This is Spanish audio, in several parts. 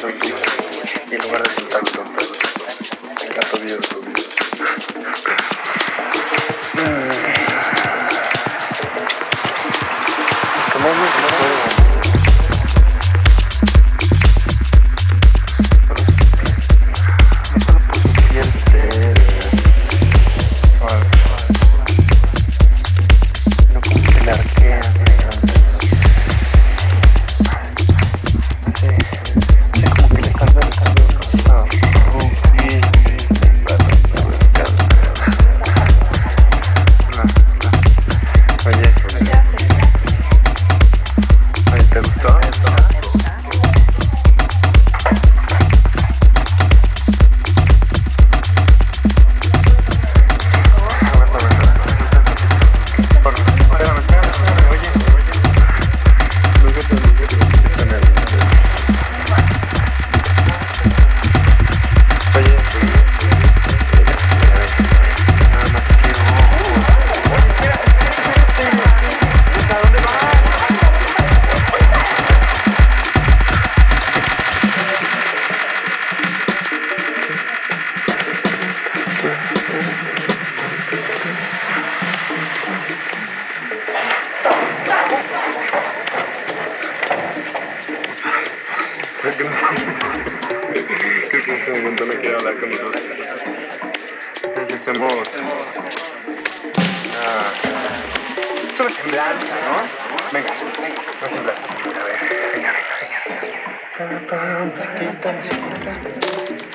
y el lugar de su tacto, el gato.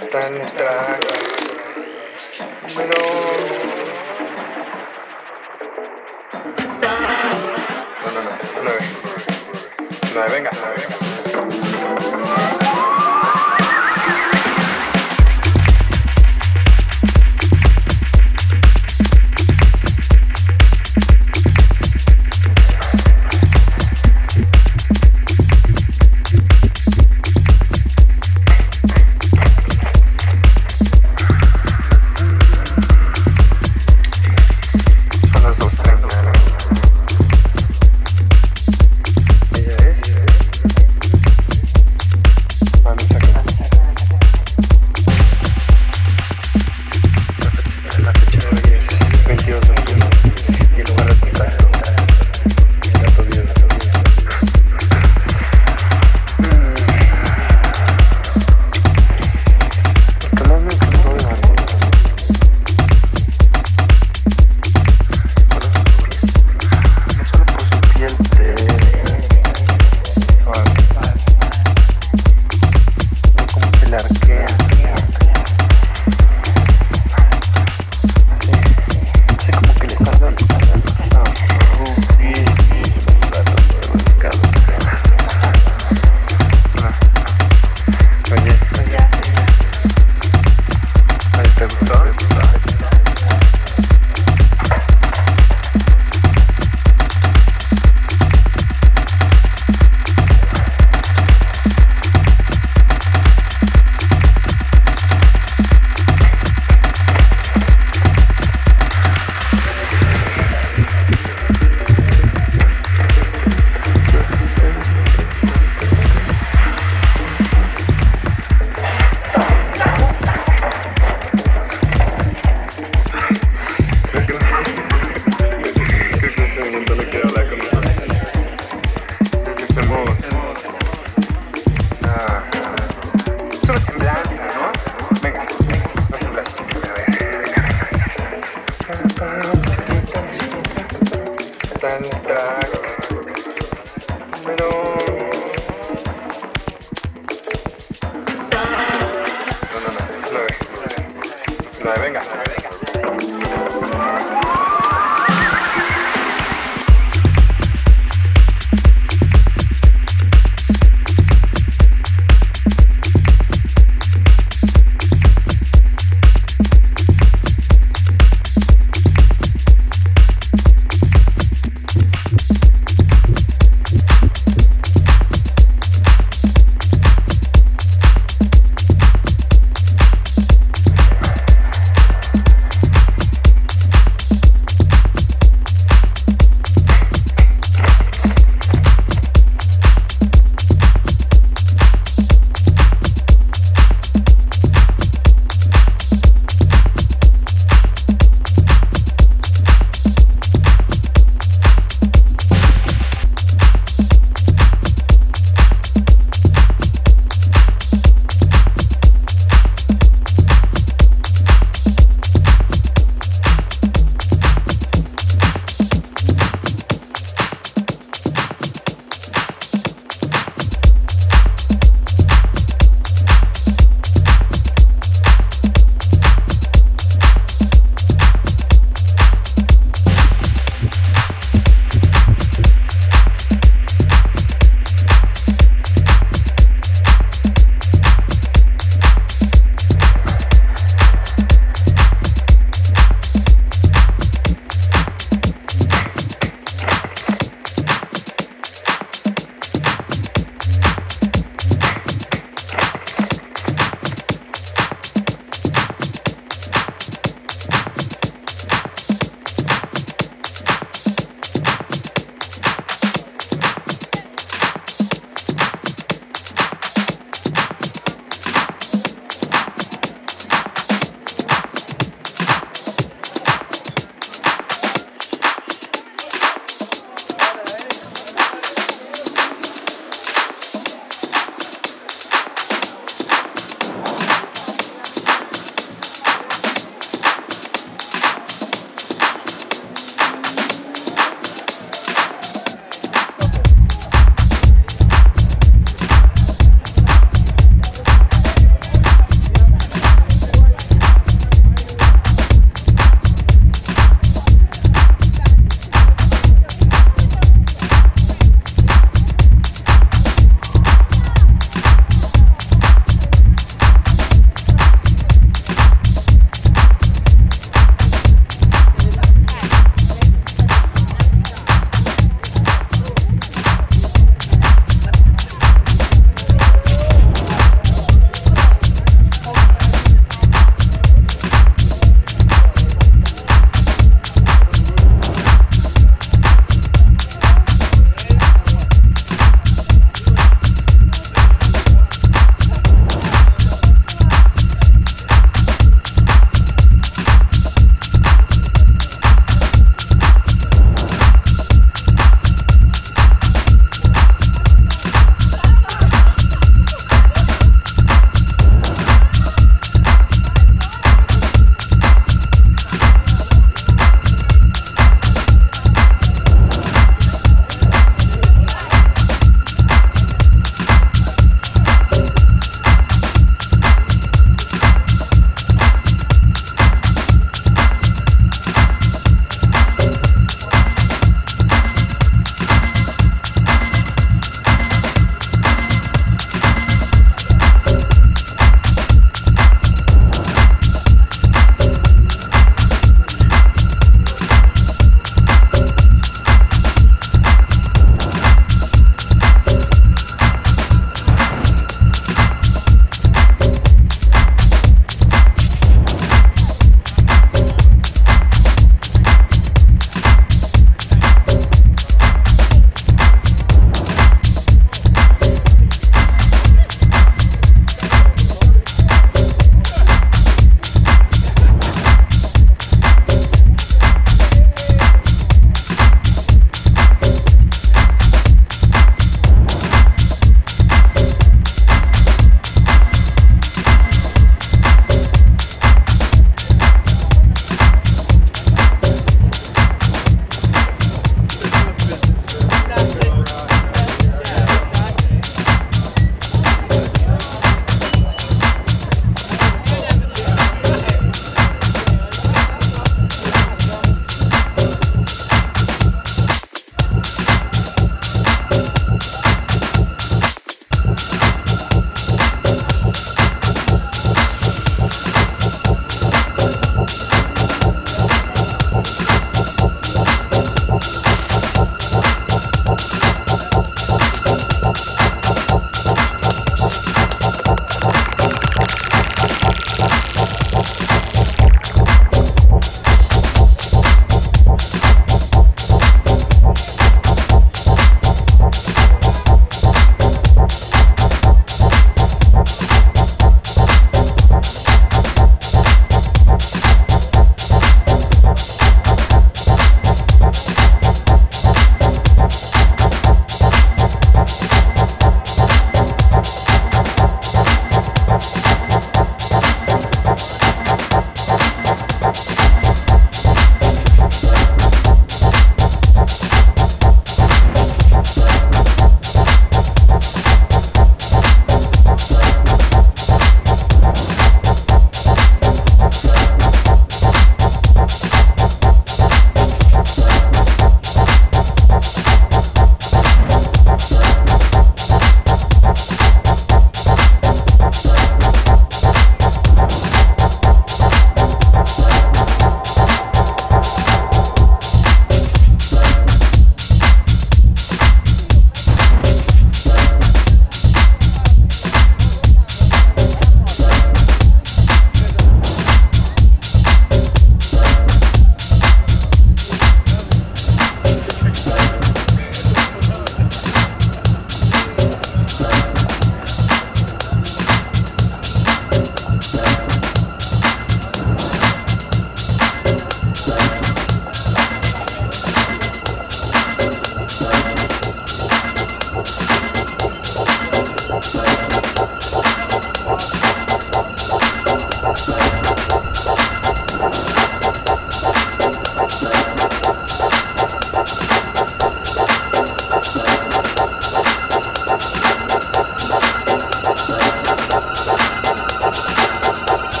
está en nuestra... Bueno...